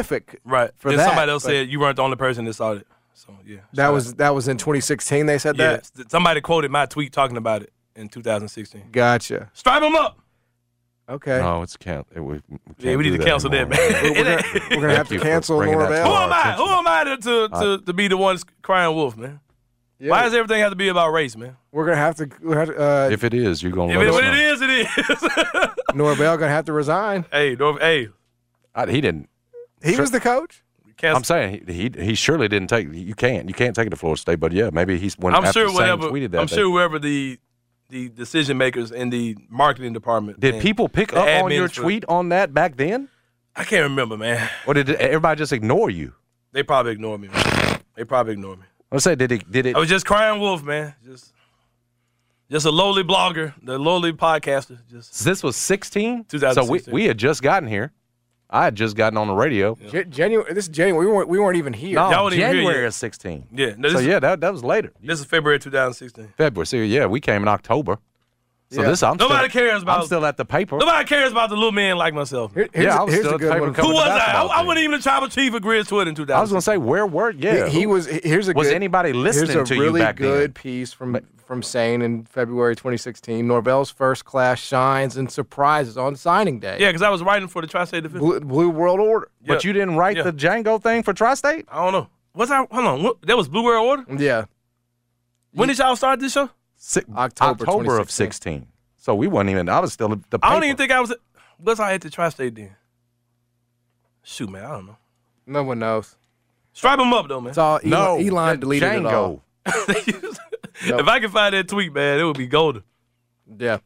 Specific Right. for then that. somebody else said you weren't the only person that saw it. So yeah. that Shout was out. that was in 2016. They said yeah. that. Somebody quoted my tweet talking about it in 2016. Gotcha. Stripe them up. Okay. No, it's can't. It, we, we can't Yeah, we need do to cancel that, man. We're, we're gonna, we're gonna have to cancel bringing that to Who am I? attention. Who am I to to, to, to be the one crying wolf, man? Yeah, Why does everything have to be about race, man? we're gonna have to. have to, Uh, If it is, you're gonna If let it, us what know. it is, it is. Norvell gonna have to resign. hey, Norv, hey, I, he didn't. He was the coach. cancel. I'm saying he, he he surely didn't take. You can't you can't take it to Florida State, but yeah, maybe he's when I'm after sure whatever. tweeted that. I'm sure whoever the the decision makers in the marketing department. Did people pick up on your admins for- tweet on that back then, I can't remember, man. or did everybody just ignore you? They probably ignored me. Man. They probably ignored me. I say, did it? Did it? I was just crying wolf, man. Just, just a lowly blogger, the lowly podcaster. Just This was 16. 2016. So we we had just gotten here. I had just gotten on the radio. Ja- January. This is January. We weren't. We weren't even here. No, Y'all weren't even here January of 16. yeah. No, So this, yeah, that that was later. this is February 2016. February. So yeah, we came in October. So Yeah. this I'm Nobody still, cares about- I'm still at the paper. Nobody cares about the little man like myself. Here- here's, Yeah, I a- was here's still a at the paper one. Who was I? I, basketball I team. wasn't even the tribal chief of Gridwood in 2000. I was gonna say where were yeah. He, he was. Here's a. Was good, anybody listening here's a to you really back then? good piece from from Sain in February 2016. Norvell's first class shines and surprises on signing day. Yeah, because I was writing for the Tri-State Defense. Blue, Blue World Order. But you didn't write Yeah. the Django thing for Tri-State? I don't know. What's I? Hold on. What, that was Blue World Order. Yeah. When did y'all start this show? Si- October October of 16. So we wasn't even. I was still at the. I don't even think I was. Was I at the Tri-State then? Shoot, man. I don't know. No one knows. Stripe them up though, man. It's all Elon, No, Elon that deleted it all. If I can find that tweet, man, it would be golden. Yeah.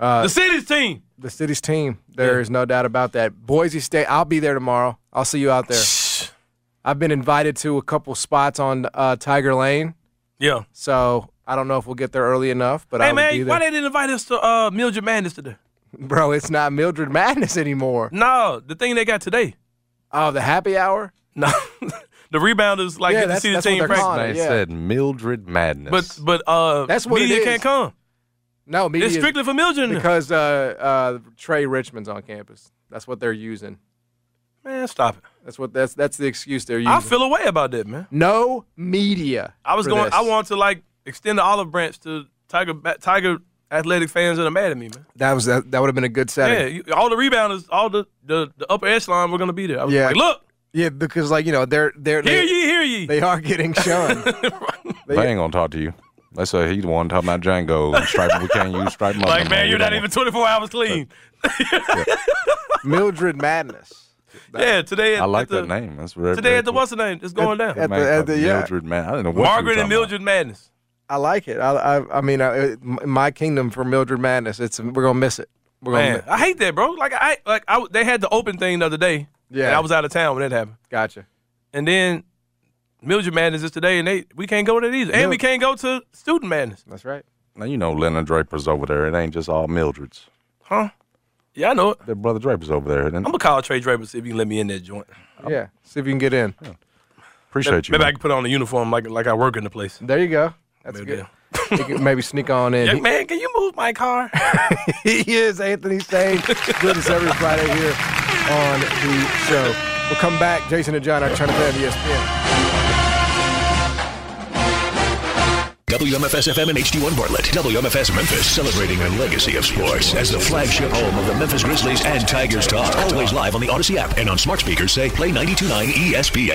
Uh, the city's team. the city's team. There is no doubt about that. Boise State. I'll be there tomorrow. I'll see you out there. I've been invited to a couple spots on uh, Tiger Lane, Yeah. so I don't know if we'll get there early enough. But I Hey will be man, there. why they didn't invite us to uh, Mildred Madness today? Bro, it's not Mildred Madness anymore. No, the thing they got today. Oh, the happy hour. No, the rebounders like Yeah, get to see the team practice. calling They it. yeah. said Mildred Madness. But but uh, That's what it media can't come. No, media It's strictly for Mildred. because uh, uh, Trey Richmond's on campus. That's what they're using. Man, stop it. That's what that's that's the excuse they're using. I feel a way about that, man. no media. I was for going. this. I want to like extend the olive branch to Tiger Tiger athletic fans that are mad at me, man. that was that, that would have been a good setting. Yeah, you, all the rebounders, all the, the the upper echelon were gonna be there. I was Yeah. like, look, Yeah, because like you know they're they're hear they, ye, hear ye. they are getting shown. they ain't gonna talk to you. They say he's the one talking about Django and Stripe. We can't use Stripe. like, man, you're not even 24 hours clean. Uh, Mildred Madness. yeah, today. At, I like at the, that name. That's very, Today very at the cool. what's the name? It's going down. at the- at the- yeah. Mildred Man. I don't know what Margaret and talking about. Mildred Madness. I like it. I I, I mean, I, my kingdom for Mildred Madness. It's we're gonna miss it. We're gonna Man, mi- I hate that, bro. Like I like I they had the open thing the other day. Yeah. and I was out of town when that happened. gotcha. And then Mildred Madness is today, and they we can't go to these, and Mil- we can't go to Student Madness, That's right. Now you know Leonard Draper's over there. It ain't just all Mildreds. huh? Yeah, I know it. Their brother Draper's over there. And I'm gonna call Trey Draper see if you can let me in that joint. Yeah. See if you can get in. appreciate you. Maybe I can put on the uniform like like I work in the place. There you go. That's Maybe good. You can maybe sneak on in. Young man, can you move my car? he is Anthony Sain. Good as every Friday here on the show. We'll come back. Jason and John are trying to play on ESPN. WMFS FM and HD1 Bartlett. WMFS Memphis, celebrating a legacy of sports as the flagship home of the Memphis Grizzlies and Tigers talk. Always live on the Odyssey app and on smart speakers say play 929 ESPN.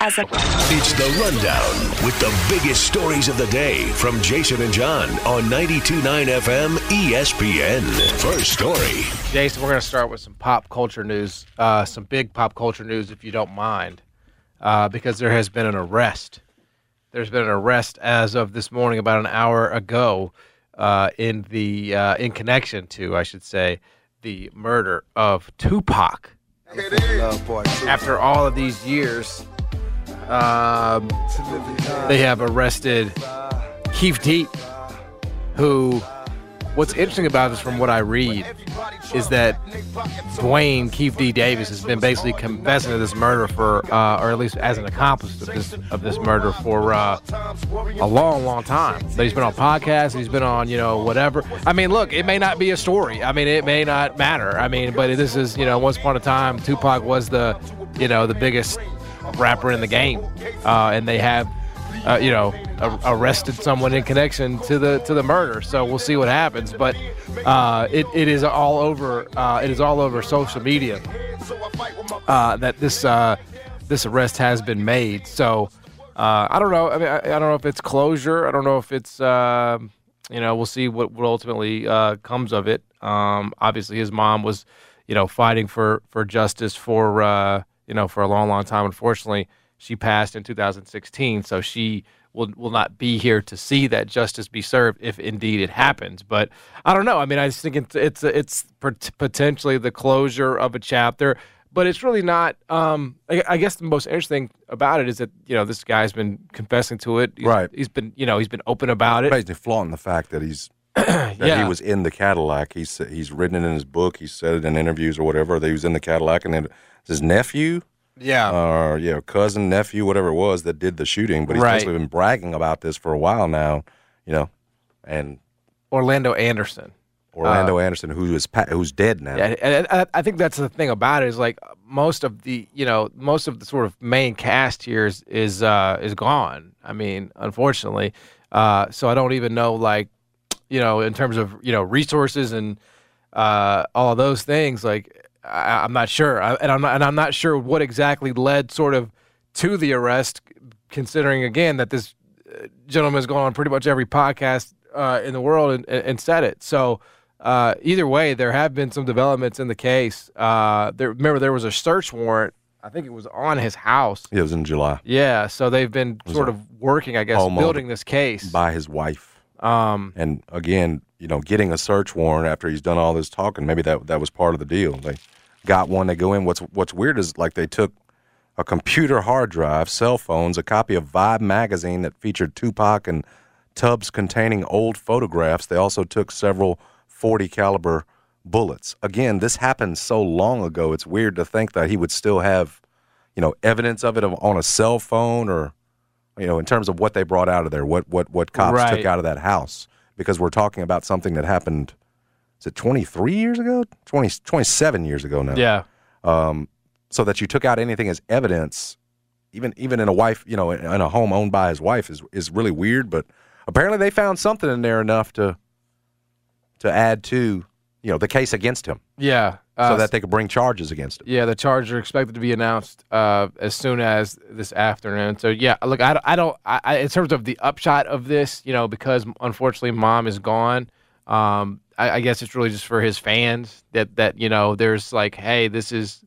As a It's the rundown with the biggest stories of the day from Jason and John on 92.9 FM ESPN. First story. Jason, we're going to start with some pop culture news, uh, some big pop culture news, if you don't mind, uh, because there has been an arrest. There's been an arrest as of this morning, about an hour ago, uh, in the uh, in connection to, I should say, the murder of Tupac. After all of these years, um, they have arrested Keffe D, who. What's interesting about this, from what I read, is that Duane Keffe D. Davis has been basically confessing to this murder for, uh, or at least as an accomplice of this of this murder for uh, a long, long time. So he's been on podcasts, he's been on, you know, whatever. I mean, look, it may not be a story. I mean, it may not matter. I mean, but this is, you know, once upon a time, Tupac was the, you know, the biggest rapper in the game, uh, and they have uh, you know, a- arrested someone in connection to the to the murder. So we'll see what happens. But uh, it, it is all over. Uh, it is all over social media uh, that this uh, this arrest has been made. So uh, I don't know. I mean, I, I don't know if it's closure. I don't know if it's. um you know, we'll see what, what ultimately uh, comes of it. Um, obviously, his mom was, you know, fighting for for justice for uh, you know for a long, long time. Unfortunately, she passed in 2016, so she will will not be here to see that justice be served if indeed it happens. But I don't know. I mean, I just think it's it's it's potentially the closure of a chapter. But it's really not. Um, I, I guess the most interesting about it is that you know this guy's been confessing to it. He's, Right. He's been you know he's been open about it. Basically flaunting the fact that he's that Yeah. he was in the Cadillac. He's he's written it in his book. He said it in interviews or whatever that he was in the Cadillac, and then his nephew, Yeah. or yeah, cousin, nephew, whatever it was that did the shooting. But he's Right. basically been bragging about this for a while now, you know, and Orlando Anderson. Orlando Anderson, who is who's dead now. Yeah, and I, I think that's the thing about it is like most of the you know most of the sort of main cast here is is uh, is gone. I mean, unfortunately, uh, so I don't even know like you know in terms of you know resources and uh, all of those things. Like I, I'm not sure, I, and I'm not, and I'm not sure what exactly led sort of to the arrest, considering again that this uh, gentleman has gone on pretty much every podcast uh, in the world and, and, said it. So uh, either way, there have been some developments in the case. Uh, there, remember, there was a search warrant I think it was on his house. It was in July Yeah, so they've been sort of working, I guess, building this case. by his wife. Um, And again, you know, getting a search warrant after he's done all this talking, maybe that that was part of the deal. They got one. They go in. What's What's weird is like they took a computer hard drive, cell phones, a copy of Vibe magazine that featured Tupac and tubs containing old photographs. They also took several 40 caliber bullets. Again, this happened so long ago. It's weird to think that he would still have, you know, evidence of it on a cell phone or, you know, in terms of what they brought out of there, what what what cops Right. took out of that house. Because we're talking about something that happened. Is it 23 years ago? 20, 27 years ago now yeah, um, so that you took out anything as evidence, even even in a wife, you know, in, in a home owned by his wife is is really weird. But apparently, they found something in there enough to to add to you know the case against him, yeah. So Uh, that they could bring charges against him. Yeah, the charges are expected to be announced uh, as soon as this afternoon. So yeah, look, I, don't- I don't. I, I, in terms of the upshot of this, you know, because unfortunately mom is gone. Um, I, I guess it's really just for his fans that that you know, there's like, hey, this is.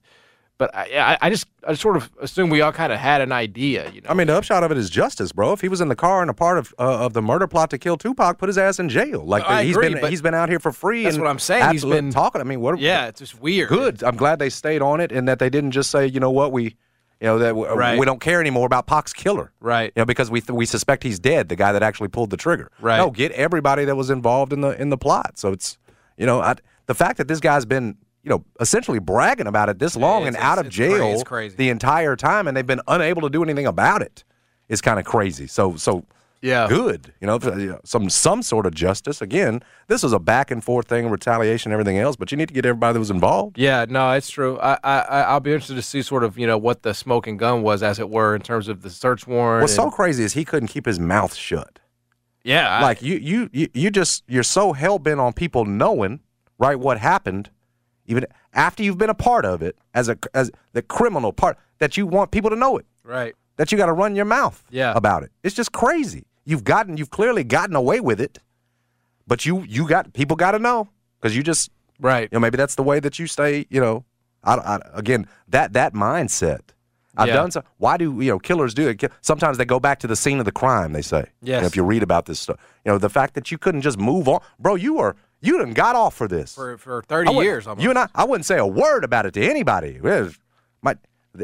But I, I, just, I sort of assume we all kind of had an idea, you know. I mean, the upshot of it is justice, bro. If he was in the car and a part of uh, of the murder plot to kill Tupac, put his ass in jail. Like I he's agree, been he's been out here for free. that's what I'm saying. He's been- talking. I mean, what? yeah, it's just weird. good. I'm glad they stayed on it and that they didn't just say, you know what, we, you know, that w- Right. we don't care anymore about Pac's killer. Right. You know, because we th- we suspect he's dead, the guy that actually pulled the trigger. Right. No, get everybody that was involved in the in the plot. So it's, you know, I, the fact that this guy's been, you know, essentially bragging about it this long it's- and out it's- of it's jail It's crazy. the entire time, and they've been unable to do anything about it, is kind of crazy. So so. Yeah. Good, you know, some some sort of justice. Again, this was a back and forth thing, retaliation, everything else. But you need to get everybody that was involved. Yeah, no, it's true. I, I, I- I'll be interested to see sort of, you know, what the smoking gun was, as it were, in terms of the search warrant. What's so crazy is he couldn't keep his mouth shut. yeah, like you, you, you, you just you're so hell bent on people knowing right what happened, even after you've been a part of it as a as the criminal part that you want people to know it. right. That you got to run your mouth Yeah. about it. It's just crazy. You've gotten you've clearly gotten away with it, but you you got people got to know because you just Right. you know maybe that's the way that you stay. You know, I, I, again that that mindset. I've Yeah. done so. Why do you know killers do it? Sometimes they go back to the scene of the crime. They say, You know, if you read about this stuff, you know the fact that you couldn't just move on, bro. You were you done got off for this For, for 30 years almost. You and I, I wouldn't say a word about it to anybody. Well, My,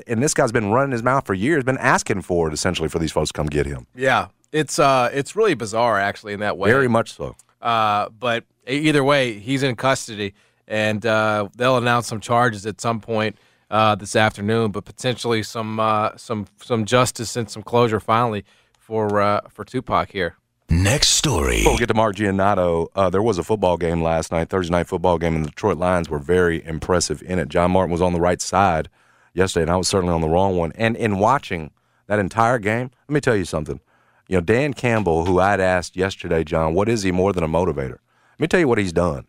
and this guy's been running his mouth for years, been asking for it essentially for these folks to come get him. yeah. It's uh it's really bizarre actually in that way. Very much so. Uh but either way, he's in custody and uh they'll announce some charges at some point uh this afternoon, but potentially some uh some some justice and some closure finally for uh for Tupac here. Next story. Before we get to Mark Giannotto, uh, there was a football game last night, Thursday night football game, and the Detroit Lions were very impressive in it. John Martin was on the right side yesterday, and I was certainly on the wrong one. And in watching that entire game, let me tell you something. You know, Dan Campbell, who I'd asked yesterday, John, what is he more than a motivator? Let me tell you what he's done.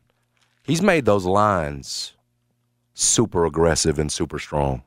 He's made those lines super aggressive and super strong,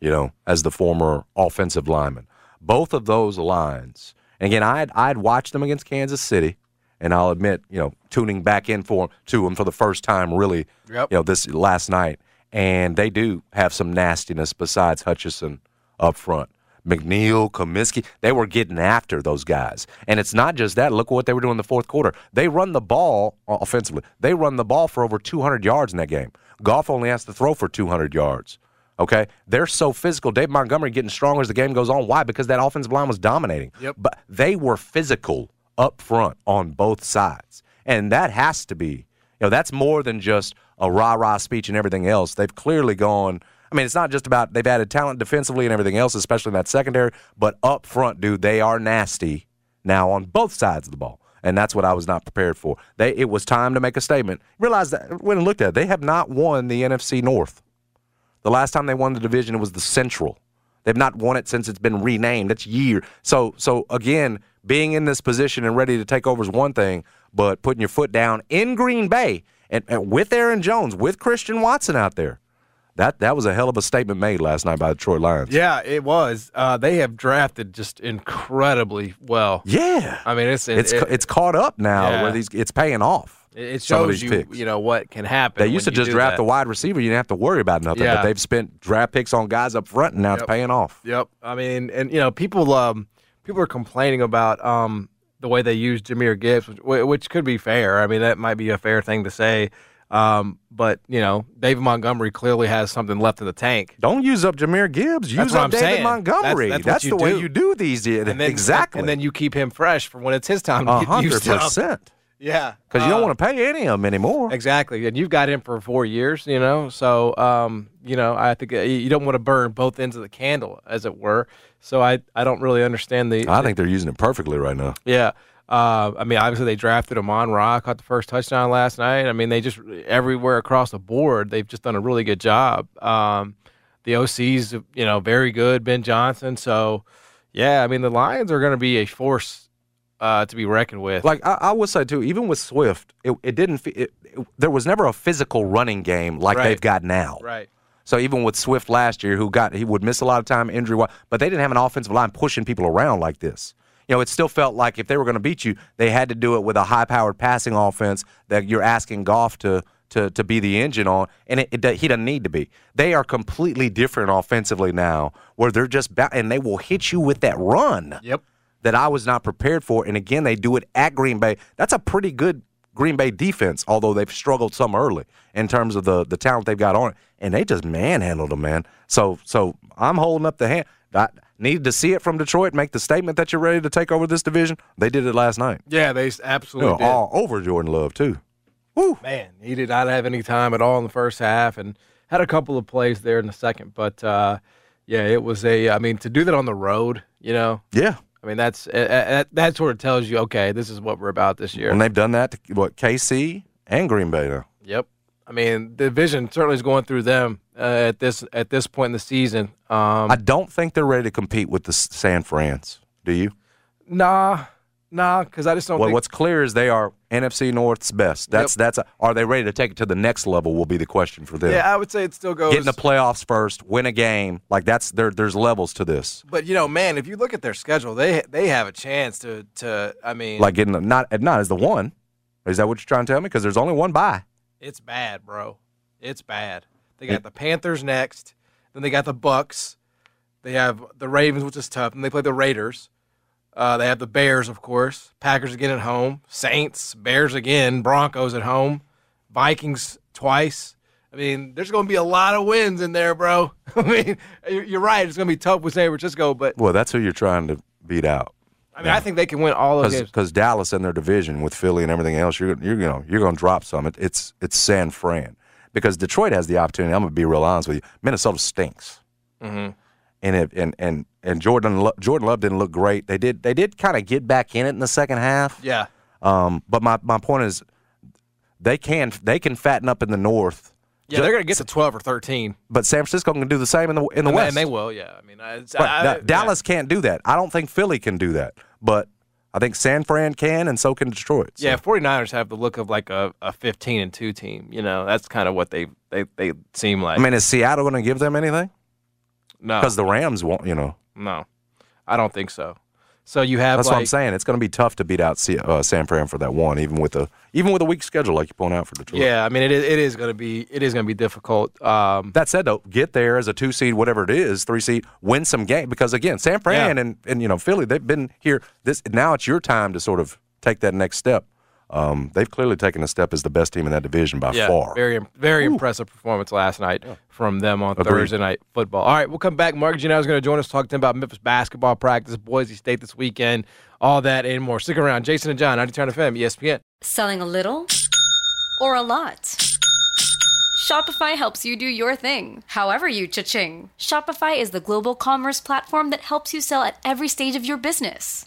you know, as the former offensive lineman. Both of those lines. And again, I'd, I'd watched them against Kansas City, and I'll admit, you know, tuning back in for to them for the first time really, Yep. you know, this last night. And they do have some nastiness besides Hutchinson up front. McNeill, Cominsky, they were getting after those guys. And it's not just that. Look what they were doing in the fourth quarter. They run the ball uh, offensively. They run the ball for over 200 yards in that game. Goff only has to throw for 200 yards. Okay? They're so physical. Dave Montgomery getting stronger as the game goes on. Why? Because that offensive line was dominating. Yep. But they were physical up front on both sides. And that has to be, you know, that's more than just a rah rah speech and everything else. They've clearly gone. I mean, it's not just about they've added talent defensively and everything else, especially in that secondary, but up front, dude, they are nasty now on both sides of the ball. And that's what I was not prepared for. They it was time to make a statement. Realize that when I looked at it, they have not won the NFC North. The last time they won the division it was the Central. They've not won it since it's been renamed. That's year. So so again, being in this position and ready to take over is one thing, but putting your foot down in Green Bay and, and with Aaron Jones, with Christian Watson out there, that that was a hell of a statement made last night by the Detroit Lions. Yeah, it was. Uh, they have drafted just incredibly well. Yeah. I mean, it's It's it- it's caught up now Yeah. where these it's paying off. It it some of shows you, picks. you know, what can happen. They used to just draft that. the wide receiver. You didn't have to worry about nothing. Yeah. But they've spent draft picks on guys up front, and now it's paying off. Yep. I mean, and you know, people um people are complaining about um the way they use Jahmyr Gibbs, which, which could be fair. I mean, that might be a fair thing to say. Um, but you know, David Montgomery clearly has something left in the tank. Don't use up Jahmyr Gibbs. Use up David saying. Montgomery. That's- that's what the you way you do these. And then, exactly. And then you keep him fresh for when it's his time to a get hundred percent. Yeah, Because you don't Uh, want to pay any of them anymore. Exactly, and you've got him for four years, you know. So, um, you know, I think uh, you you don't want to burn both ends of the candle, as it were. So, I, I don't really understand the. I think they're using it perfectly right now. Yeah. Uh, I mean, obviously they drafted Amon Ra, caught the first touchdown last night. I mean, they just everywhere across the board, they've just done a really good job. Um, the OC's, you know, very good. Ben Johnson. So, yeah, I mean, the Lions are going to be a force uh, to be reckoned with. Like I, I would say too, even with Swift, it, it didn't. It, it, there was never a physical running game like Right. they've got now. right. So even with Swift last year, who got he would miss a lot of time injury, but they didn't have an offensive line pushing people around like this. You know, it still felt like if they were going to beat you, they had to do it with a high-powered passing offense that you're asking Goff to to to be the engine on, and it, it, he doesn't need to be. They are completely different offensively now, where they're just ba- and they will hit you with that run Yep. That I was not prepared for. And again, they do it at Green Bay. That's a pretty good Green Bay defense, although they've struggled some early in terms of the the talent they've got on it. And they just manhandled them, man. So so I'm holding up the hand. I needed to see it from Detroit, make the statement that you're ready to take over this division. They did it last night. Yeah, they absolutely all over Jordan Love too. Woo. Man, he did not have any time at all in the first half, and had a couple of plays there in the second. But uh, yeah, it was a. I mean, to do that on the road, you know, Yeah. I mean, that's uh, uh, that, that sort of tells you, okay, this is what we're about this year. And they've done that to what KC and Green Bay now. Yep. I mean, the division certainly is going through them uh, at this at this point in the season. Um, I don't think they're ready to compete with the San Frans. Do you? nah, nah, because I just don't Well, think. what's clear is they are NFC North's best. That's that's. A, are they ready to take it to the next level? Will be the question for them. yeah, I would say it still goes. Get in the playoffs first, win a game. Like that's there. There's levels to this. but you know, man, if you look at their schedule, they they have a chance to to. I mean, Like getting the, not not as the one. Is that what you're trying to tell me? Because there's only one bye. It's bad, bro. It's bad. They got the Panthers next. Then they got the Bucks. They have the Ravens, which is tough. And they play the Raiders. Uh, they have the Bears, of course. Packers again at home. Saints, Bears again. Broncos at home. Vikings twice. I mean, there's going to be a lot of wins in there, bro. I mean, you're right. It's going to be tough with San Francisco, but Well, that's who you're trying to beat out. I mean, I think they can win all those games. Because Dallas and their division with Philly and everything else, you're you're you know you're going to drop some. It, it's it's San Fran because Detroit has the opportunity. I'm going to be real honest with you. Minnesota stinks. Mm-hmm. And it, and and and Jordan Jordan Love didn't look great. They did they did kind of get back in it in the second half. Yeah. Um, but my, my point is, they can they can fatten up in the north. Yeah, they're going to get to 12 or 13. But San Francisco can do the same in the in the and, west. and they will, yeah. I mean, I. I, I- Dallas can't do that. I don't think Philly can do that. But I think San Fran can, and so can Detroit. So- Yeah, 49ers have the look of like a, a 15 and 2 team. You know, that's kind of what they, they, they seem like. I mean, is Seattle going to give them anything? No. Because the Rams won't. You know, no. I don't think so. So you have that's like what I'm saying. It's going to be tough to beat out C- uh, San Fran for that one, even with a even with a weak schedule like you're point out for Detroit. Yeah, I mean it is, it is going to be it is going to be difficult. Um That said, though, get there as a two seed, whatever it is, three seed, win some game because again, San Fran Yeah. and, and you know Philly, they've been here. This now it's your time to sort of take that next step. Um, they've clearly taken a step as the best team in that division by yeah, far. very very impressive performance last night from them on Agreed. Thursday night football. All right, we'll come back. Mark Giannotto is going to join us talk to him about Memphis basketball practice, Boise State this weekend, all that and more. Stick around. Jason and John, 90 Turn FM, ESPN. Selling a little or a lot? Shopify helps you do your thing, however you cha-ching. Shopify is the global commerce platform that helps you sell at every stage of your business.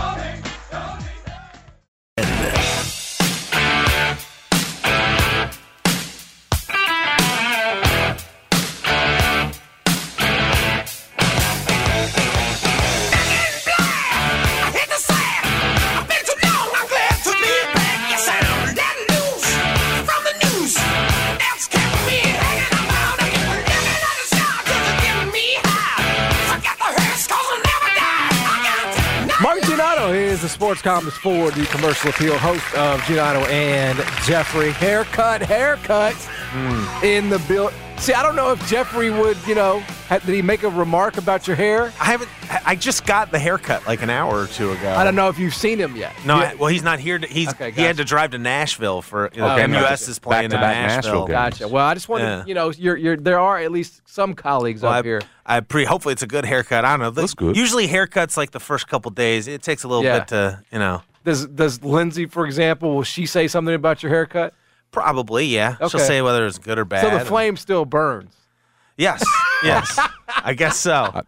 Is the sports the commercial appeal host of Giannotto and Jeffrey. Haircut, haircut hmm. in the bill. See, I don't know if Jeffrey would, you know, had, did he make a remark about your hair? I haven't. I just got the haircut like an hour or two ago. I don't know if you've seen him yet. No, You- I, well, he's not here. To, he's Okay, he had to drive to Nashville for you know, oh, Okay, MUS gotcha. is playing in Back-to-back Nashville. Nashville. Gotcha. Well, I just wanted, Yeah. you know, you're, you're, there are at least some colleagues Well, up I, here. I pre. Hopefully, it's a good haircut. I don't know. Looks good. Usually, haircuts like the first couple days. It takes a little Yeah. bit to you know. Does does Lindsay, for example, will she say something about your haircut? Probably, yeah. She'll Okay. say whether it's good or bad. So the and- flame still burns. Yes, yes. I guess so.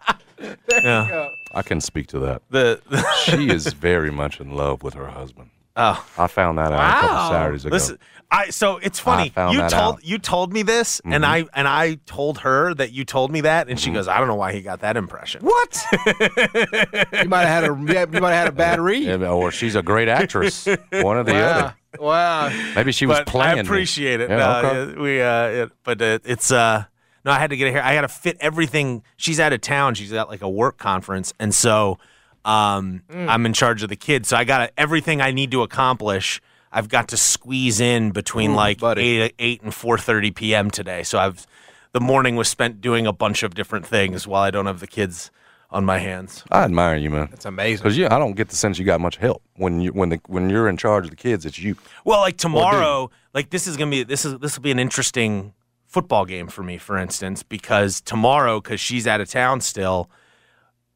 yeah. I can speak to that. The, She is very much in love with her husband. oh. I found that out a couple Wow. Saturdays ago. Listen, I so it's funny. found You that told out. Mm-hmm. you told me this, and I and I told her that you told me that, and she goes, "I don't know why he got that impression." What? you might have had a you might have had a bad read. Or she's a great actress. One or the wow. other. Wow. Maybe she was but playing. I me. appreciate it. Yeah, No, okay. yeah, we uh, it, but uh, it's uh, no, I had to get her. I had to fit everything. She's out of town. She's at like a work conference, and so um, Mm. I'm in charge of the kids. So I got everything I need to accomplish. I've got to squeeze in between Ooh, like buddy. eight eight and four thirty p.m. today. So I've the morning was spent doing a bunch of different things while I don't have the kids on my hands. I admire you, man. That's amazing. Because yeah, I don't get the sense you got much help when you when the when you're in charge of the kids. It's you. Well, like tomorrow, like this is gonna be this is this will be an interesting football game for me, for instance, because tomorrow, because she's out of town still,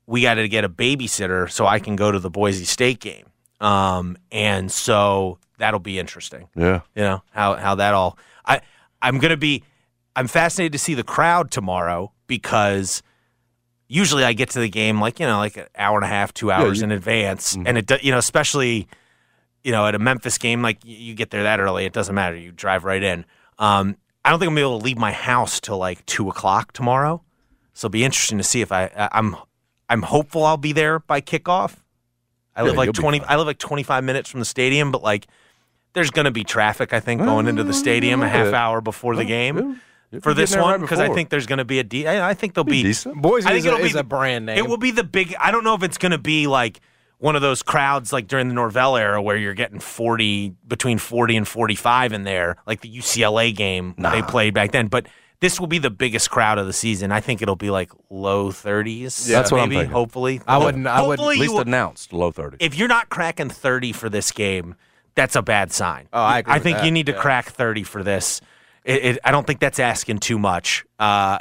we got to get a babysitter so I can go to the Boise State game, um, and so that'll be interesting. Yeah. You know how how that all. I I'm gonna be. I'm fascinated to see the crowd tomorrow because usually I get to the game like you know like an hour and a half, two hours you- in advance, and it you know especially you know, at a Memphis game, like you get there that early, it doesn't matter. You drive right in. Um, I don't think I'm gonna be able to leave my house till like two o'clock tomorrow. So it'll be interesting to see if I, I'm I'm hopeful I'll be there by kickoff. I live like twenty. I live like 25 minutes from the stadium, but like there's gonna be traffic. I think going into the stadium a half hour before the game You'll for this getting there one right because I think there's gonna be a de- I I think there'll be decent. Boise I think is, it'll be is a brand name. it will be the big. I don't know if it's going to be like one of those crowds like during the Norvell era where you're getting 40 between 40 and 45 in there, like the UCLA game they played back then. But this will be the biggest crowd of the season. I think it'll be like low 30s. Yeah. That's what I'm maybe, thinking. Hopefully, I wouldn't- I wouldn't- At least will- announced low 30s. if you're not cracking 30 for this game, that's a bad sign. Oh, I agree I with think that, you need to yeah. crack 30 for this. It, it, I don't think that's asking too much, uh,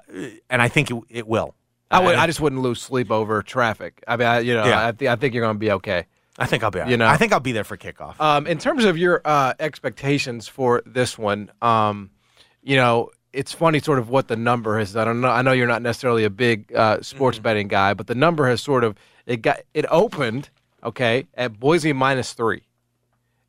and I think it, it will. I would. I just wouldn't lose sleep over traffic. I mean, I, you know, Yeah. I, th- I think you're going to be okay. I think I'll be. right. You know. I think I'll be there for kickoff. Um, in terms of your uh, expectations for this one, um, you know, it's funny, sort of what the number has done. I know, I know you're not necessarily a big uh, sports betting guy, but the number has sort of it got it opened okay at Boise minus three.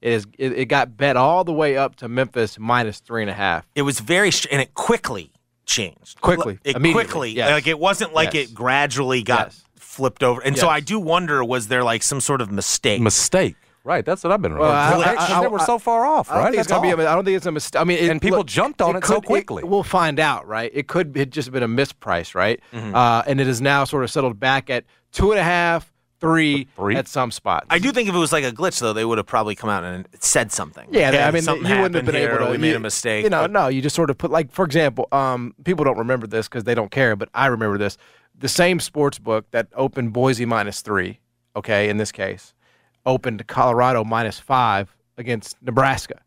It is it, it got bet all the way up to Memphis minus three and a half. It was very str- and it quickly changed Quickly, It immediately, quickly yes. like it wasn't like Yes. it gradually got Yes. flipped over. And so I do wonder was there like some sort of mistake? Mistake. Right. That's what I've been. Well, I- Because I- I- they were so far off, I don't right? think it's gonna be. all. A, I don't think it's a mistake. I mean, it, And people look, jumped on it so could- quickly. we'll find out, right? It could have just have been a misprice, right? Mm-hmm. Uh, and it is now sort of settled back at two and a half, three, Three? at some spots. I do think if it was like a glitch though, they would have probably come out and said something. Yeah, Hey, I mean, something you wouldn't have been here, able to. We made you- a mistake. You know, but- no, you just sort of put like, for example, um, people don't remember this because they don't care, but I remember this. The same sports book that opened Boise minus three, okay, in this case, opened Colorado minus five against Nebraska,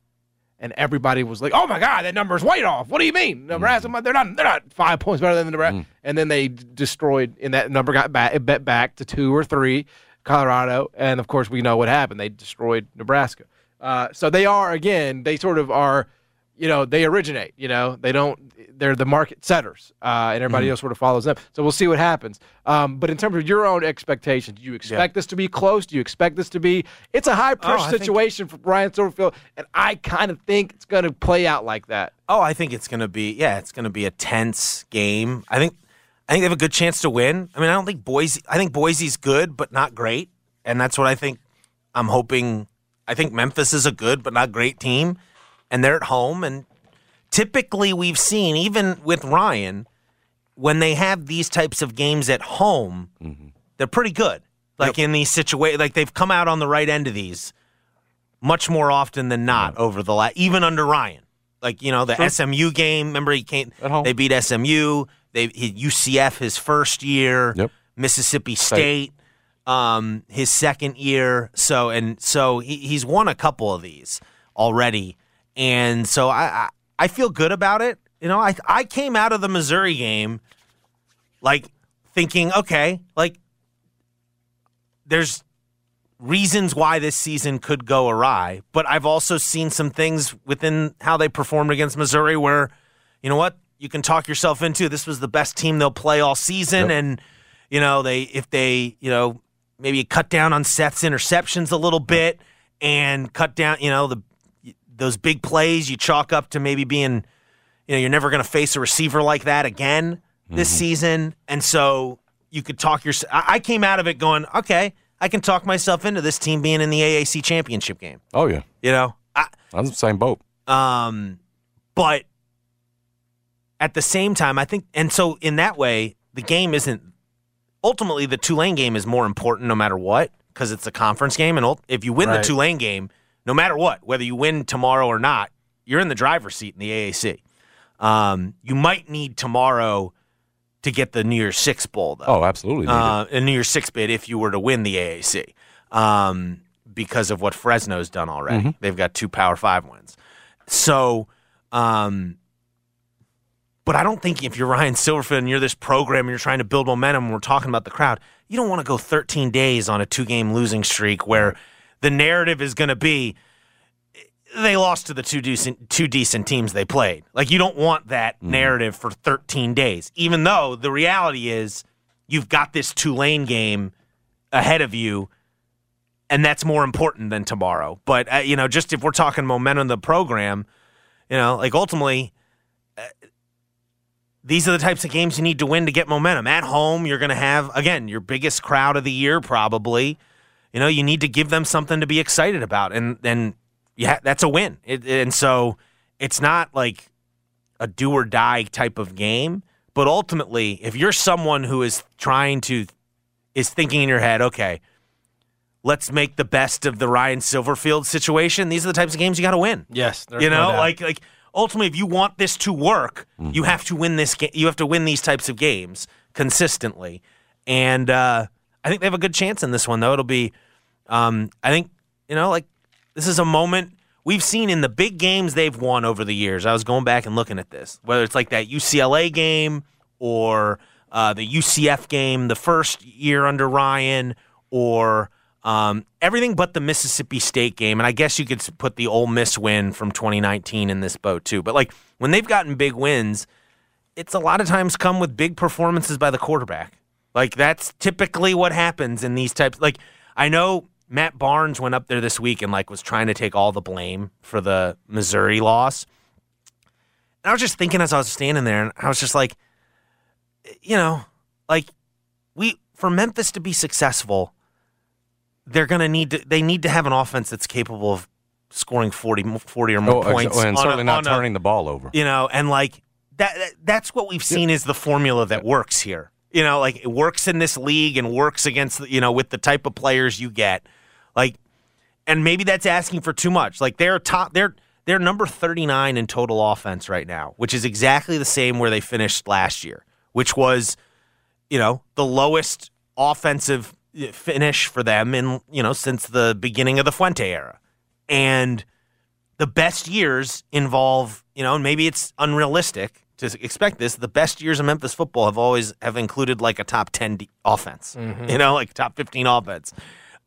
and everybody was like, "Oh my God, that number's way off." What do you mean, Nebraska? They're not. They're not five points better than the Nebraska. And then they destroyed, and that number got back, it bet back to two or three, Colorado, and of course we know what happened. They destroyed Nebraska. Uh, so they are again. They sort of are. You know, they originate. You know, they don't. They're the market setters, uh, and everybody else sort of follows them. So we'll see what happens. Um, but in terms of your own expectations, do you expect this to be close? Do you expect this to be? It's a high pressure Oh, I think- situation for Ryan Silverfield, and I kind of think it's going to play out like that. Oh, I think it's going to be yeah, it's going to be a tense game. I think I think they have a good chance to win. I mean, I don't think Boise I think Boise's good but not great, and that's what I think I'm hoping I think Memphis is a good but not great team and they're at home and typically we've seen even with Ryan when they have these types of games at home, they're pretty good. Like in these situations, like they've come out on the right end of these much more often than not over the last, even under Ryan. Like you know the SMU game. Remember he came. They beat SMU. They he, UCF his first year. Yep. Mississippi State, um, his second year. So and so he, he's won a couple of these already, and so I, I I feel good about it. You know, I I came out of the Missouri game like thinking, okay, like there's reasons why this season could go awry, but I've also seen some things within how they performed against Missouri where, you know what, you can talk yourself into this was the best team they'll play all season, Yep. and you know they if they you know maybe cut down on Seth's interceptions a little bit and cut down you know the those big plays you chalk up to maybe being you know you're never going to face a receiver like that again this season, and so you could talk your. I came out of it going, okay, I can talk myself into this team being in the AAC championship game. Oh yeah, You know, I, I'm the same boat. um, but at the same time, I think, and so in that way, the game isn't ultimately the Tulane game is more important no matter what because it's a conference game, and if you win the Right. Tulane game, no matter what, whether you win tomorrow or not, you're in the driver's seat in the AAC. Um, you might need tomorrow to get the New Year's Six bowl though Oh, absolutely. uh, a New Year's Six bid if you were to win the AAC um, because of what Fresno's done already. Mm-hmm. They've got two Power Five wins. So, um, but I don't think if you're Ryan Silverfield and you're this program and you're trying to build momentum, and we're talking about the crowd, you don't want to go 13 days on a two game losing streak where the narrative is going to be they lost to the two decent two decent teams they played. Like you don't want that narrative for 13 days, even though the reality is you've got this Tulane game ahead of you, and that's more important than tomorrow. But uh, you know, just if we're talking momentum of the program, you know, like ultimately. uh, These are the types of games you need to win to get momentum. At home, you're going to have again your biggest crowd of the year, probably. You know, you need to give them something to be excited about, and and yeah, that's a win. It, and so it's not like a do or die type of game, but ultimately, if you're someone who is trying to is thinking in your head, okay, let's make the best of the Ryan Silverfield situation. These are the types of games you got to win. Yes, you know, doubt. like like ultimately, if you want this to work, you have to win this game. You have to win these types of games consistently, and uh, I think they have a good chance in this one. Though it'll be, um, I think you know, like this is a moment we've seen in the big games they've won over the years. I was going back and looking at this, whether it's like that UCLA game or uh, the UCF game the first year under Ryan, or Um, everything but the Mississippi State game, and I guess you could put the Ole Miss win from 2019 in this boat too. But like when they've gotten big wins, it's a lot of times come with big performances by the quarterback. Like that's typically what happens in these types. Like I know Matt Barnes went up there this week and like was trying to take all the blame for the Missouri loss. And I was just thinking as I was standing there, and I was just like, you know, like we for Memphis to be successful, they're gonna need to they need to have an offense that's capable of scoring 40, 40 or more Oh, points and on a- certainly not on a- turning the ball over. you know, and like that, that that's what we've seen is the formula that works here. You know, like it works in this league and works against you know with the type of players you get. Like and maybe that's asking for too much. Like they're top they're they're number 39 in total offense right now, which is exactly the same where they finished last year, which was you know, the lowest offensive uh, finish for them in, you know, since the beginning of the Fuente era. And the best years involve, you know, maybe it's unrealistic to expect this. The best years of Memphis football have always have included like a top 10 d- offense, Mhm. you know, like top 15 offense.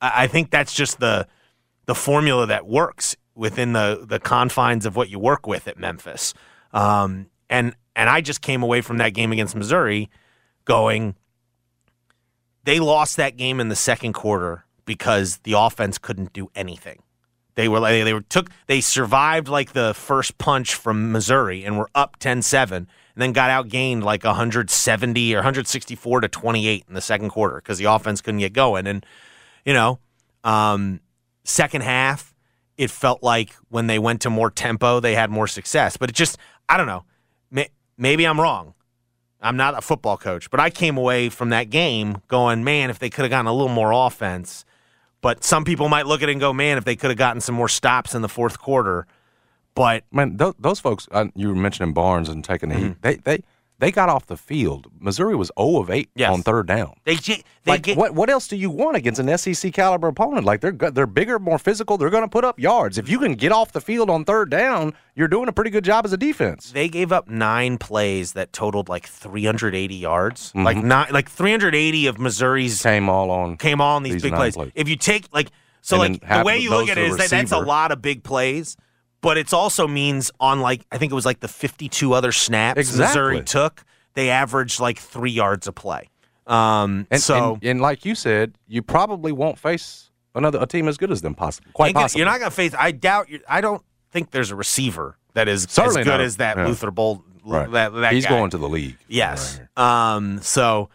I I think that's just the the formula that works within the the confines of what you work with at Memphis. Um, and and I just came away from that game against Missouri going they lost that game in the second quarter because the offense couldn't do anything. They were like they were took they survived like the first punch from Missouri and were up 10-7 and then got outgained like 170 or 164 to 28 in the second quarter because the offense couldn't get going. And you know um, second half it felt like when they went to more tempo they had more success. But it just I don't know. May, maybe I'm wrong. I'm not a football coach, but I came away from that game going, man, if they could have gotten a little more offense. But some people might look at it and go, man, if they could have gotten some more stops in the fourth quarter. But man, those, those folks uh, you were mentioning Barnes and taking the Mm-hmm. heat. They they they got off the field. Missouri was 0 of 8 Yes. on third down. they, they Like get what what else do you want against an SEC caliber opponent? Like they're they're bigger, more physical. They're going to put up yards. If you can get off the field on third down, you're doing a pretty good job as a defense. they gave up nine plays that totaled like 380 yards. Mhm. Like not like 380 of Missouri's came all on came all on these, these big plays. plays. If you take like so And like the way you look at it is that that's a lot of big plays, but it also means on like I think it was like the 52 other snaps Missouri Exactly. took, they averaged like three yards a play. Um, And so and, and like you said, you probably won't face another a team as good as them. possibly. quite ain't you're not going to face. I doubt. I don't think there's a receiver that is Certainly as good not. as that Yeah. Luther Bolt. Right. That, that He's guy. going to the league. Yes. Um, so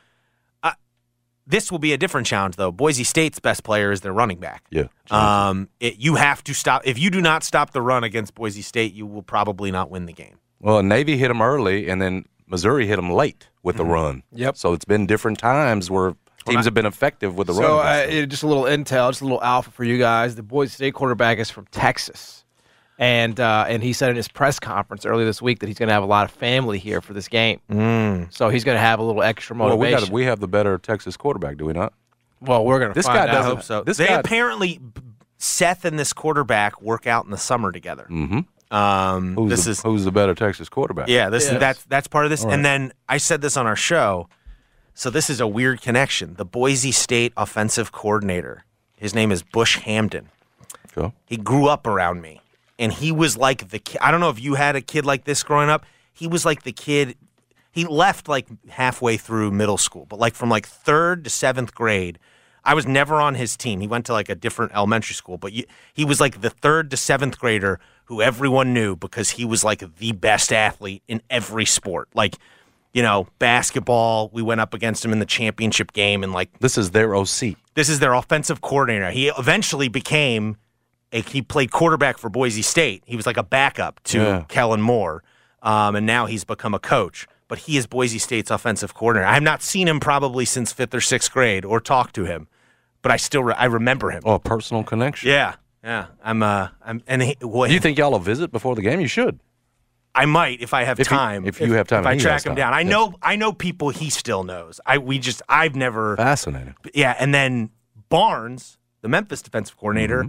this will be a different challenge, though. Boise State's best player is their running back. Yeah. Um, it, you have to stop. If you do not stop the run against Boise State, you will probably not win the game. Well, Navy hit them early, and then Missouri hit them late with the run. Yep. So it's been different times where teams have been effective with the So, run. uh, against them. it- just a little intel, just a little alpha for you guys. The Boise State quarterback is from Texas, and uh, and he said in his press conference earlier this week that he's going to have a lot of family here for this game. Mm. So he's going to have a little extra well, we motivation. got we have the better Texas quarterback, do we not? Well, we're going to This find guy out. doesn't- I hope so. This they guy- apparently Seth and this quarterback work out in the summer together. Mm-hmm. Um, Who's this the, is who's the better Texas quarterback? Yeah, this Yes. that's that's part of this. All right. And then I said this on our show. So this is a weird connection. The Boise State offensive coordinator, his name is Bush Hamdan. Cool. He grew up around me, and he was like the kid. I don't know if you had a kid like this growing up. He was like the kid. He left like halfway through middle school, but like from like third to seventh grade. I was never on his team. He went to like a different elementary school, but you, he was like the third to seventh grader who everyone knew because he was like the best athlete in every sport. Like, you know, basketball, we went up against him in the championship game, and like This is their OC. this is their offensive coordinator. He eventually became he played quarterback for Boise State. He was like a backup to Yeah. Kellen Moore, um, and now he's become a coach. But he is Boise State's offensive coordinator. I have not seen him probably since fifth or sixth grade or talked to him, but I still re- I remember him. Oh, a personal connection. Yeah, yeah. I'm uh, I'm and he, well, You think y'all will visit before the game? You should. I might if I have If time. if you have time if I track him time. down. I Yes. know I know people he still knows. I we just I've never Fascinating. yeah, and then Barnes, the Memphis defensive coordinator, Mm-hmm.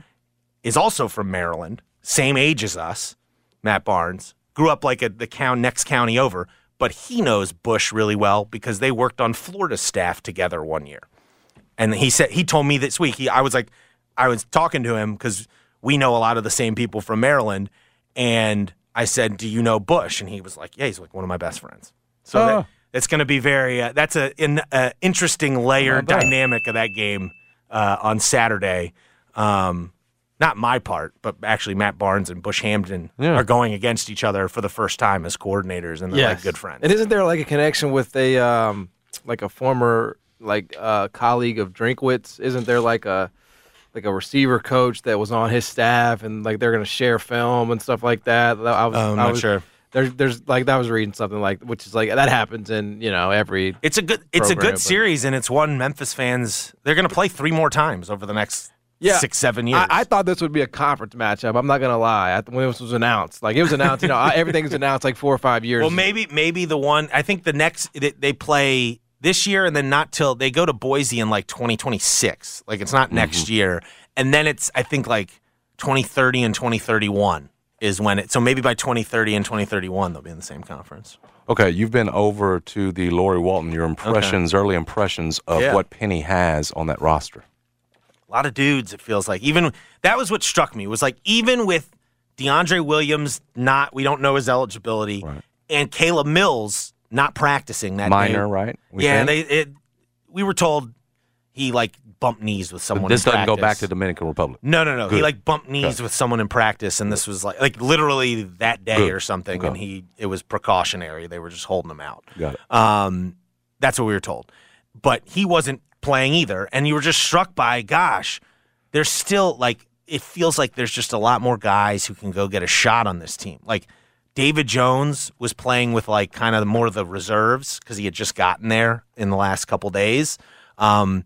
Is also from Maryland, same age as us. Matt Barnes grew up like a, the count next county over, but he knows Bush really well because they worked on Florida staff together one year. And he said he told me this week. He, I was like, I was talking to him because we know a lot of the same people from Maryland, and I said, "Do you know Bush?" And he was like, "Yeah, he's like one of my best friends." So Oh. that, it's going to be very. Uh, that's a an uh, interesting layer How about that? dynamic of that game uh, on Saturday. Um, not my part, but actually Matt Barnes and Bush Hamdan Yeah. are going against each other for the first time as coordinators, and they're like good friends. And isn't there like a connection with a um like a former like uh colleague of Drinkwitz? Isn't there like a like a receiver coach that was on his staff and like they're gonna share film and stuff like that? I was, Oh, I'm I not was- sure. There's there's like I was reading something like which is like that happens in you know every It's a good it's a good but- series, and it's one Memphis fans. They're going to play three more times over the next six seven years. I, I thought this would be a conference matchup. I'm not gonna lie. I, when this was announced, like it was announced, you know, I- everything's announced like four or five years. Well, maybe maybe the one I think the next they, they play this year and then not till they go to Boise in like 2026. Like it's not next mm-hmm. year, and then it's I think like 2030 and 2031 is when it. So maybe by 2030 and 2031 they'll be in the same conference. Okay, you've been over to the Laurie Walton. Your impressions, early impressions of Yeah. what Penny has on that roster. A lot of dudes. It feels like even that was what struck me was like even with DeAndre Williams not we don't know his eligibility and Caleb Mills not practicing that Minor, day. right? We yeah, think? they it, we were told he like bumped knees with someone. this doesn't go back to Dominican Republic. No, no, no. He like bumped knees Okay. with someone in practice, and this was like like literally that day Good. or something. Okay. And he it was precautionary. They were just holding him out. Got it. Um, that's what we were told. But he wasn't playing either, and you were just struck by, gosh, there's still like it feels like there's just a lot more guys who can go get a shot on this team. Like David Jones was playing with like kind of more of the reserves because he had just gotten there in the last couple days. Um,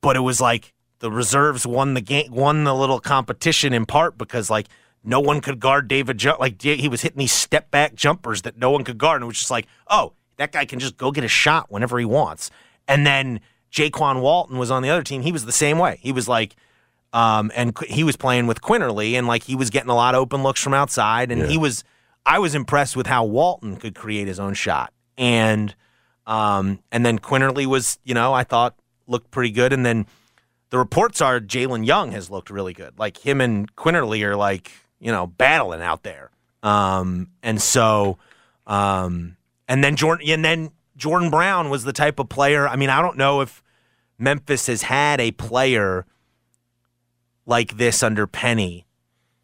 but it was like the reserves won the game, won the little competition in part because like no one could guard David Jones. Like he was hitting these step back jumpers that no one could guard, and it was just like, oh, that guy can just go get a shot whenever he wants. And then Jaykwon Walton was on the other team. He was the same way. He was like, um, and he was playing with Quinerly, and like he was getting a lot of open looks from outside, and Yeah. he was. I was impressed with how Walton could create his own shot, and um, and then Quinerly was, you know, I thought looked pretty good, and then the reports are Jalen Young has looked really good. Like him and Quinerly are like, you know, battling out there. Um, and so, um, and then Jordan, and then Jordan Brown was the type of player. I mean, I don't know if Memphis has had a player like this under Penny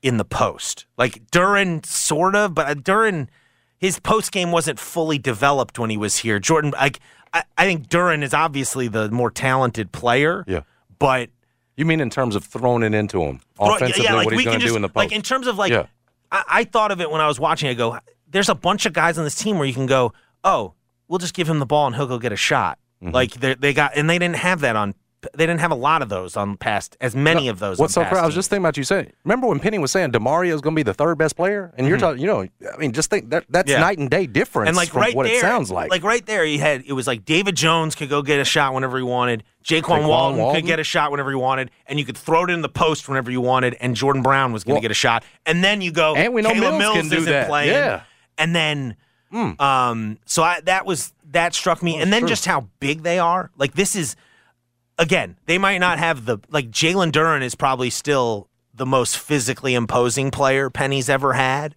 in the post. Like Duren, sort of, but uh, Duren, his post game wasn't fully developed when he was here. Jordan, like I, I think Duren is obviously the more talented player. Yeah. But You mean in terms of throwing it into him offensively? yeah, like what he's going to do in the post? like in terms of like Yeah. I, I thought of it when I was watching. I go, there's a bunch of guys on this team where you can go, oh, we'll just give him the ball and he'll go get a shot. Mm-hmm. Like they they got and they didn't have that on. They didn't have a lot of those on past as many of those. What's so crazy? I was just thinking about you saying. Remember when Penny was saying Demario's going to be the third best player, and you're Mhm. talking. You know, I mean, just think that that's Yeah. night and day difference and like from right what there, it sounds like. Like right there, he had it was like David Jones could go get a shot whenever he wanted. Jaykwon, Jaykwon Walton, Walton? could get a shot whenever he wanted, and you could throw it in the post whenever you wanted. And Jordan Brown was going to Well- get a shot, and then you go. And we know Caleb Mills can do isn't that. Playing, Yeah. and then Mm. um, so I that was that struck me, and then true. just how big they are. Like this is again, they might not have the like Jalen Duren is probably still the most physically imposing player Penny's ever had,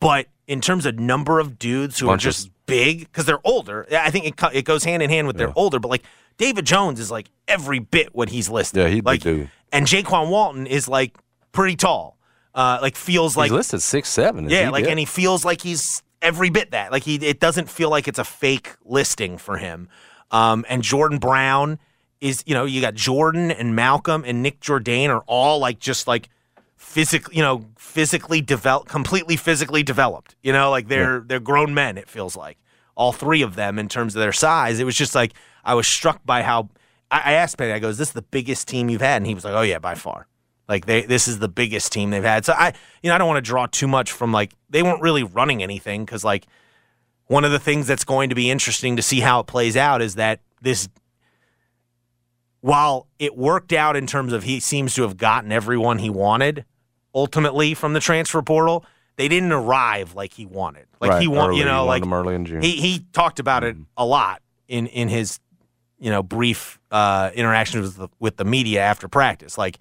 but in terms of number of dudes who are just big because they're older, I think it it goes hand in hand with they're older. But like David Jones is like every bit what he's listed. yeah, he'd like, be dude. and Jaykwon Walton is like pretty tall. Uh, like feels like he's listed six seven. yeah, like and he feels like he's every bit that. Like he it doesn't feel like it's a fake listing for him. Um and Jordan Brown is, you know, you got Jordan and Malcolm and Nick Jourdain are all like just like physically, you know, physically developed completely physically developed. You know, like they're they're grown men it feels like. All three of them in terms of their size. It was just like I was struck by how I, I asked Penny, I go, is this the biggest team you've had? And he was like, Oh yeah, by far. Like they, this is the biggest team they've had. So I, you know, I don't want to draw too much from like they weren't really running anything because like one of the things that's going to be interesting to see how it plays out is that this, while it worked out in terms of he seems to have gotten everyone he wanted ultimately from the transfer portal, they didn't arrive like he wanted. Like Right, he want, early. you know, wanted like them early in June. he he talked about it a lot in in his you know brief uh, interactions with the, with the media after practice. Like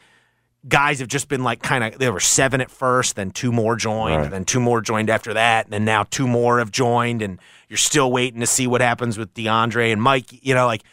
guys have just been like kind of there were seven at first, then two more joined, Right. then two more joined after that, and then now two more have joined, and you're still waiting to see what happens with DeAndre and Mike. You know, like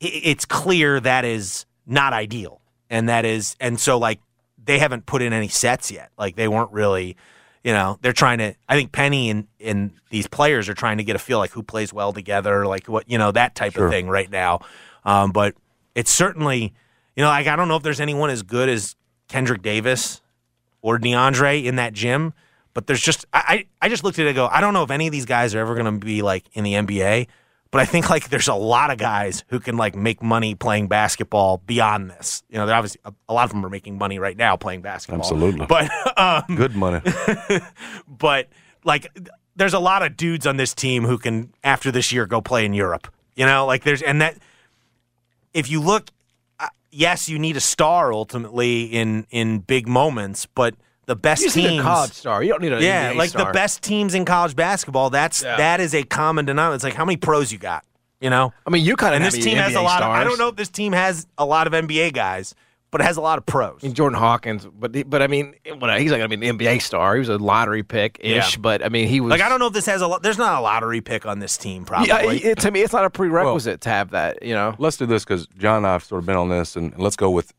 it's clear that is not ideal, and that is, and so like they haven't put in any sets yet. Like they weren't really, you know, they're trying to. I think Penny and and these players are trying to get a feel like who plays well together, like what you know that type Sure. of thing right now. Um, but it's certainly, you know, like I don't know if there's anyone as good as Kendric Davis or DeAndre in that gym. But there's just I, I just looked at it and go, I don't know if any of these guys are ever gonna be like in the NBA. But I think like there's a lot of guys who can like make money playing basketball beyond this. You know, they're obviously a, a lot of them are making money right now playing basketball. Absolutely. But um, Good money. but like there's a lot of dudes on this team who can after this year go play in Europe. You know, like there's and that if you look yes, you need a star ultimately in in big moments, but the best You just need a teams college star. You don't need a star. yeah, NBA like star. the best teams in college basketball. That's Yeah. that is a common denominator. It's like how many pros you got, you know? I mean, you kind of and this team has a NBA lot. Of, I don't know if this team has a lot of NBA guys, but it has a lot of pros. I mean, Jordan Hawkins, but he- but I mean, what, he's not going to be an NBA star. He was a lottery pick ish, Yeah. but I mean, he was Like I don't know if this has a lot. There's not a lottery pick on this team, probably. Yeah, it, to me, it's not a prerequisite to have that. You know, Let's do this because John and I have sort of been on this, and let's go with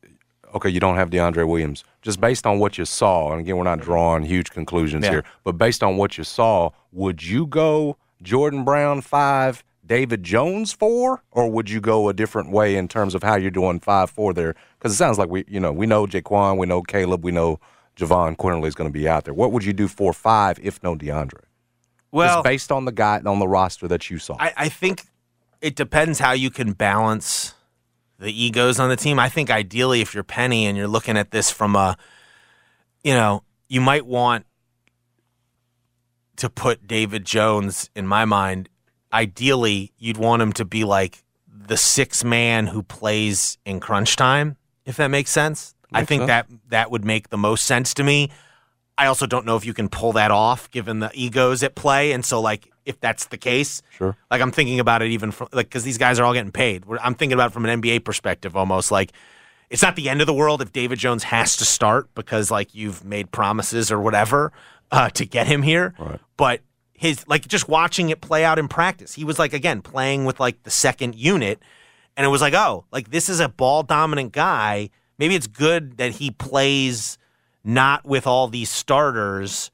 okay, you don't have DeAndre Williams. Just based on what you saw, and again, we're not drawing huge conclusions Yeah. here, but based on what you saw, would you go Jordan Brown five, David Jones four, or would you go a different way in terms of how you're doing five four there? Because it sounds like we, you know, we know Jaykwon, we know Caleb, we know Jahvon Quinerly is going to be out there. What would you do four five if no DeAndre? well, Just based on the guy on the roster that you saw. I, I think it depends how you can balance the egos on the team. I think ideally, if you're Penny and you're looking at this from a, you know, you might want to put David Jones in my mind. Ideally, you'd want him to be like the six man who plays in crunch time, if that makes sense. I think sense. that that would make the most sense to me. I also don't know if you can pull that off given the egos at play. And so, like, if that's the case, Sure. like I'm thinking about it even from like because these guys are all getting paid. I'm thinking about it from an NBA perspective almost. Like, it's not the end of the world if David Jones has to start because like you've made promises or whatever uh, to get him here. Right. But his like just watching it play out in practice, he was like again playing with like the second unit, and it was like, oh, like this is a ball dominant guy. Maybe it's good that he plays not with all these starters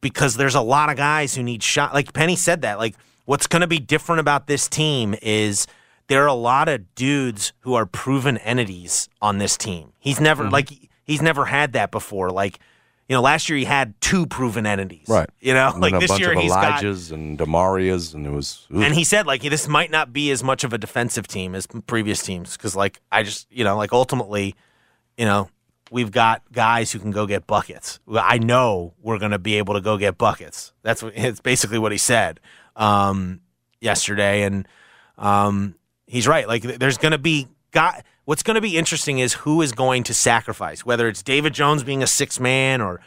because there's a lot of guys who need shot. Like Penny said that. Like what's going to be different about this team is there are a lot of dudes who are proven entities on this team. He's never mm-hmm. like he's never had that before. Like you know, last year he had two proven entities. Right. You know, And like a this bunch year of he's got Elijahs and Demarias, and it was. oof. and he said like this might not be as much of a defensive team as previous teams because like I just you know like ultimately, you know, we've got guys who can go get buckets. I know we're going to be able to go get buckets. That's what it's basically what he said um, yesterday, and um, he's right. Like there's going to be got. What's going to be interesting is who is going to sacrifice, whether it's David Jones being a six man or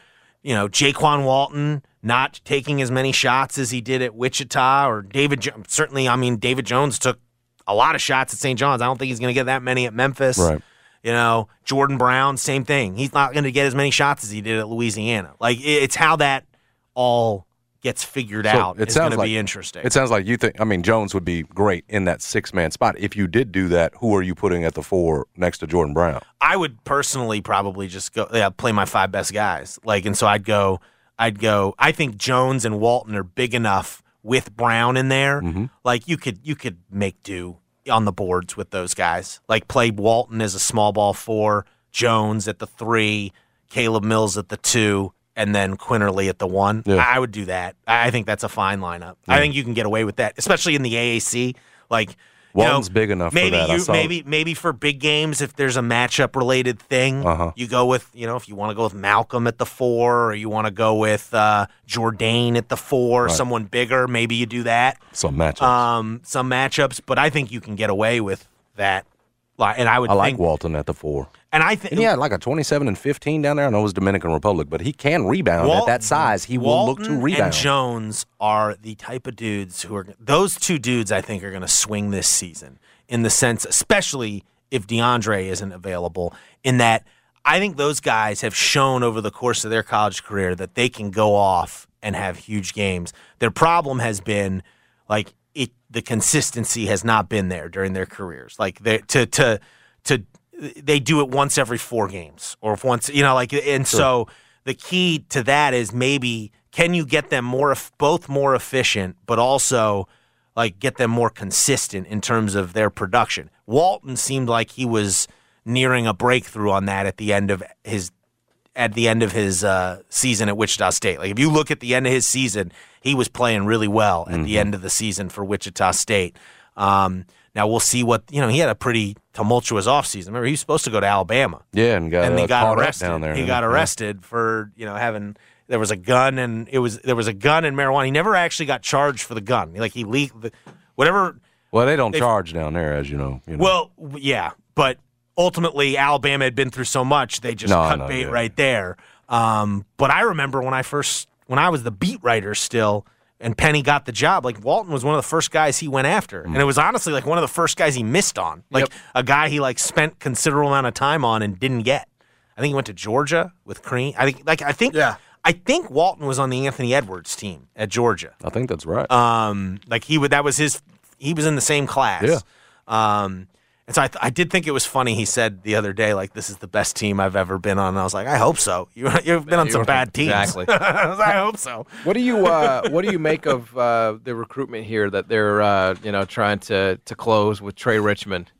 you know, Jaykwon Walton not taking as many shots as he did at Wichita, or David. Jo- Certainly, I mean, David Jones took a lot of shots at St. John's. I don't think he's going to get that many at Memphis. Right. You know, Jordan Brown, same thing. He's not going to get as many shots as he did at Louisiana. Like it's how that all gets figured So out. it It's going to like be interesting. It sounds like you think. I mean, Jones would be great in that six man spot. If you did do that, who are you putting at the four next to Jordan Brown? I would personally probably just go yeah, play my five best guys. Like and so I'd go I'd go I think Jones and Walton are big enough with Brown in there. Mm-hmm. Like you could you could make do on the boards with those guys. Like play Walton as a small ball four, Jones at the three, Caleb Mills at the two, and then Quinerly at the one. Yeah. I would do that. I think that's a fine lineup. I think you can get away with that, especially in the AAC. Like you know, Walton's big enough for maybe. You, maybe maybe for big games, if there's a matchup related thing, Uh-huh. you go with you know if you want to go with Malcolm at the four, or you want to go with uh, Jourdain at the four, Right. someone bigger. Maybe you do that. Some matchups. Um, some matchups, but I think you can get away with that. Like, and I would I like Walton at the four. and I think he had like a 27 and 15 down there. I know it was Dominican Republic, but he can rebound Wal- at that size. He will look to rebound. And Jones are the type of dudes who are those two dudes. I think are going to swing this season in the sense, especially if DeAndre isn't available. In that, I think those guys have shown over the course of their college career that they can go off and have huge games. Their problem has been like the consistency has not been there during their careers. Like they to to to they do it once every four games or if once you know like and so the key to that is maybe can you get them more both more efficient but also like get them more consistent in terms of their production. Walton seemed like he was nearing a breakthrough on that at the end of his at the end of his uh, season at Wichita State. Like if you look at the end of his season, he was playing really well at the end of the season for Wichita State. Um, now we'll see what you know. He had a pretty tumultuous offseason. Remember, he was supposed to go to Alabama, Yeah, and got, and uh, got arrested. down there. He got Yeah. arrested for you know having there was a gun and it was there was a gun and marijuana. He never actually got charged for the gun. Like he leaked the, whatever. Well, they don't charge down there, as you know. You know. Well, yeah, but ultimately Alabama had been through so much they just No, cut know, bait yeah. right there. Um, but I remember when I first when I was the beat writer still. And Penny got the job. Like Walton was one of the first guys he went after, and it was honestly like one of the first guys he missed on. Like a guy he like spent considerable amount of time on and didn't get. I think he went to Georgia with Crean. I think like I think yeah. I think Walton was on the Anthony Edwards team at Georgia. I think that's right. Um, like he would that was his. He was in the same class. Yeah. Um, and so I, th- I did think it was funny. He said the other day, like, "This is the best team I've ever been on." And I was like, "I hope so." You, you've been on some bad teams. exactly. I like, I hope so. What do you uh, What do you make of uh, the recruitment here that they're uh, you know trying to to close with Trey Richmond?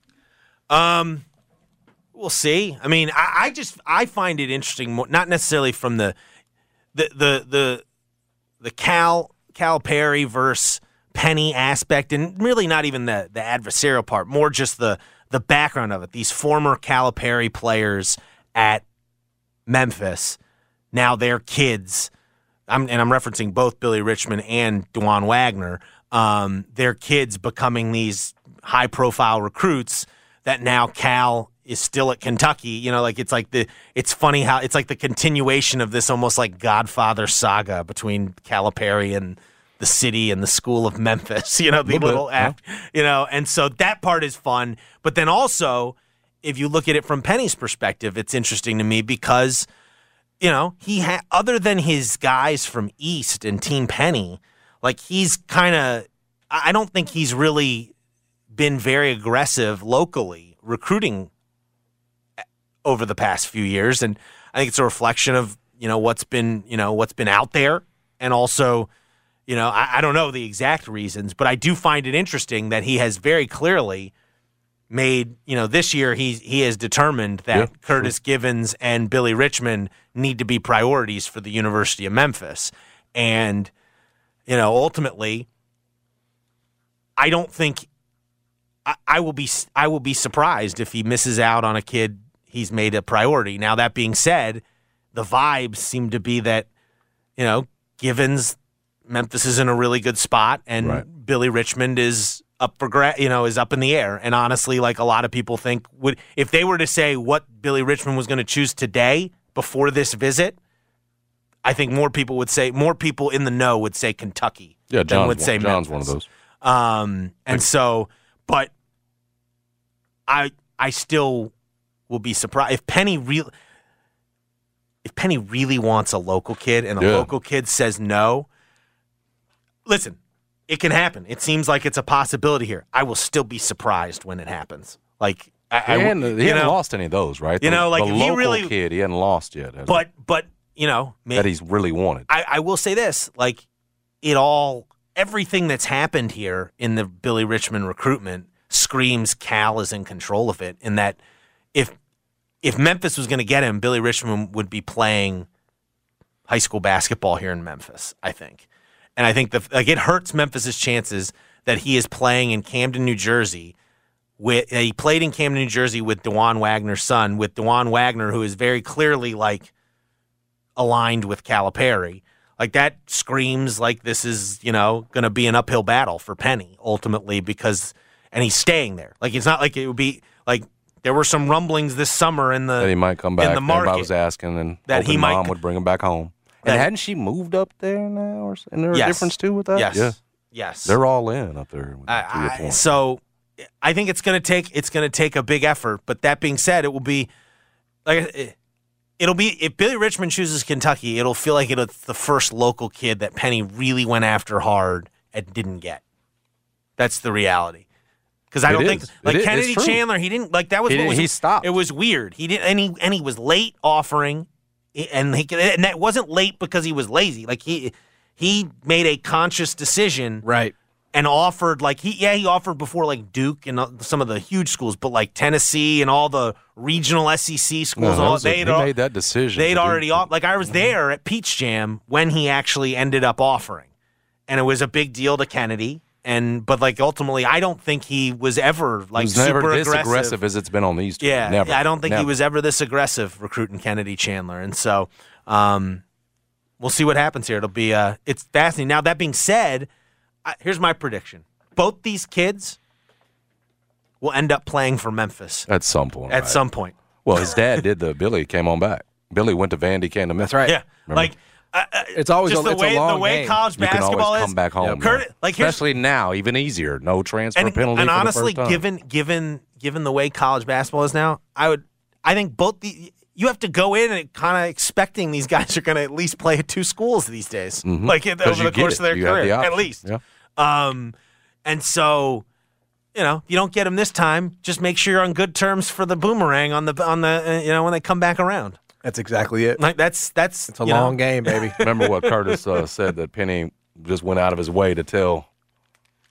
Um, we'll see. I mean, I, I just I find it interesting, mo- not necessarily from the the the the the Cal Calipari versus Penny aspect, and really not even the the adversarial part. More just the the background of it. These former Calipari players at Memphis, now they're kids. I'm, and I'm referencing both Billy Richmond and Dajuan Wagner. Um, their kids becoming these high profile recruits that now Cal is still at Kentucky. You know, like it's like the it's funny how it's like the continuation of this almost like Godfather saga between Calipari and the city and the school of Memphis. You know, the Little bit, little act. You know, and so that part is fun. But then also, if you look at it from Penny's perspective, it's interesting to me because you know, he ha- other than his guys from East and Team Penny, like he's kind of I I don't think he's really been very aggressive locally recruiting eh, over the past few years and I think it's a reflection of, you know, what's been, you know, what's been out there and also you know, I, I don't know the exact reasons, but I do find it interesting that he has very clearly made, you know, this year he he has determined that Yeah, Curtis Givens and Billy Richmond need to be priorities for the University of Memphis. And you know, ultimately I don't think I, I will be I will be surprised if he misses out on a kid he's made a priority. Now that being said, the vibes seem to be that you know, Givens Memphis is in a really good spot and Billy Richmond is up for gra- you know is up in the air and honestly like a lot of people think would if they were to say what Billy Richmond was going to choose today before this visit I think more people would say more people in the know would say Kentucky Yeah, John's would one- say John's one of Memphis. those. Um, and so, but I I still will be surprised if Penny real if Penny really wants a local kid and a Yeah. local kid says no. Listen, it can happen. It seems like it's a possibility here. I will still be surprised when it happens. Like I, I he hadn't, he hadn't know, lost any of those, right? you The- know, like, the if he local really- kid, he hadn't lost yet. has he? but but you know, may- that he's really wanted. I, I will say this: like it all, everything that's happened here in the Billy Richmond recruitment screams Cal is in control of it. In that, if if Memphis was going to get him, Billy Richmond would be playing high school basketball here in Memphis. I think, and I think the like it hurts Memphis's chances that he is playing in Camden, New Jersey. With he played in Camden, New Jersey with Dajuan Wagner's son, with Dajuan Wagner, who is very clearly like aligned with Calipari. Like that screams like this is, you know, going to be an uphill battle for Penny ultimately because, and he's staying there. Like it's not like it would be like there were some rumblings this summer in the that he might come back. in the market. Everybody was asking, and That he might mom would bring him back home. That- And hadn't she moved up there now? Or, s- and there a Yes. difference too with that? Yes. Yeah. Yes. They're all in up there. with- to I, so I think it's going to take it's going to take a big effort. But that being said, it will be like it'll be if Billy Richmond chooses Kentucky, it'll feel like it's the first local kid that Penny really went after hard and didn't get. That's the reality. Because I It don't is. think like is. It's Kennedy. Chandler, he didn't like that was He what was he stopped. It was weird. He didn't and he and he was late offering, and he and that wasn't late because he was lazy. Like he he made a conscious decision, right? And offered like he yeah he offered before like Duke and uh, some of the huge schools, but like Tennessee and all the regional SEC schools, No, all al- made that decision. They'd already off like I was Mm-hmm. there at Peach Jam when he actually ended up offering, and it was a big deal to Kennedy. And but like ultimately, I don't think he was ever like was super never this aggressive. aggressive as it's been on these. Two. Yeah, never. I don't think he was ever this aggressive recruiting Kennedy Chandler, and so um, we'll see what happens here. It'll be uh, it's fascinating. Now that being said, I, here's my prediction: both these kids will end up playing for Memphis at some point. At right. some point, Well, his dad did the. Billy came on back. Billy went to Vandy, came to Memphis. right. yeah, Remember? like uh, It's always just a, the it's way a long the way game. college you can basketball always is. come back home. Curtis, man. like here's especially now, even easier. No transfer and, penalty. and for the honestly, first time. given given given the way college basketball is now, I would I think both the you have to go in and kind of expecting these guys are going to at least play at two schools these days, Mhm. like over 'Cause the course it. of their You have the career, at least. Yeah. Um, and so, you know, if you don't get them this time, just make sure you're on good terms for the boomerang on the on the uh, you know when they come back around. That's exactly it. Like that's that's It's a you know, long game, baby. Remember what Curtis uh, said that Penny just went out of his way to tell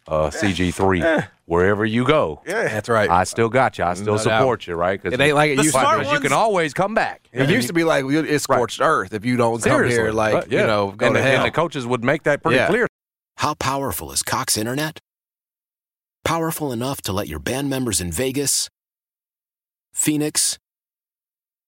uh, CG3, wherever you go, Yeah, That's right. I still got you. I still No doubt. support you, right? 'Cause It ain't like it you- used to be. you can always come back. It used to be like it's scorched earth if you don't Seriously, come here, like right, yeah. you know, go and, to the- hell. and the coaches would make that pretty Yeah. clear. How powerful is Cox Internet? Powerful enough to let your band members in Vegas, Phoenix,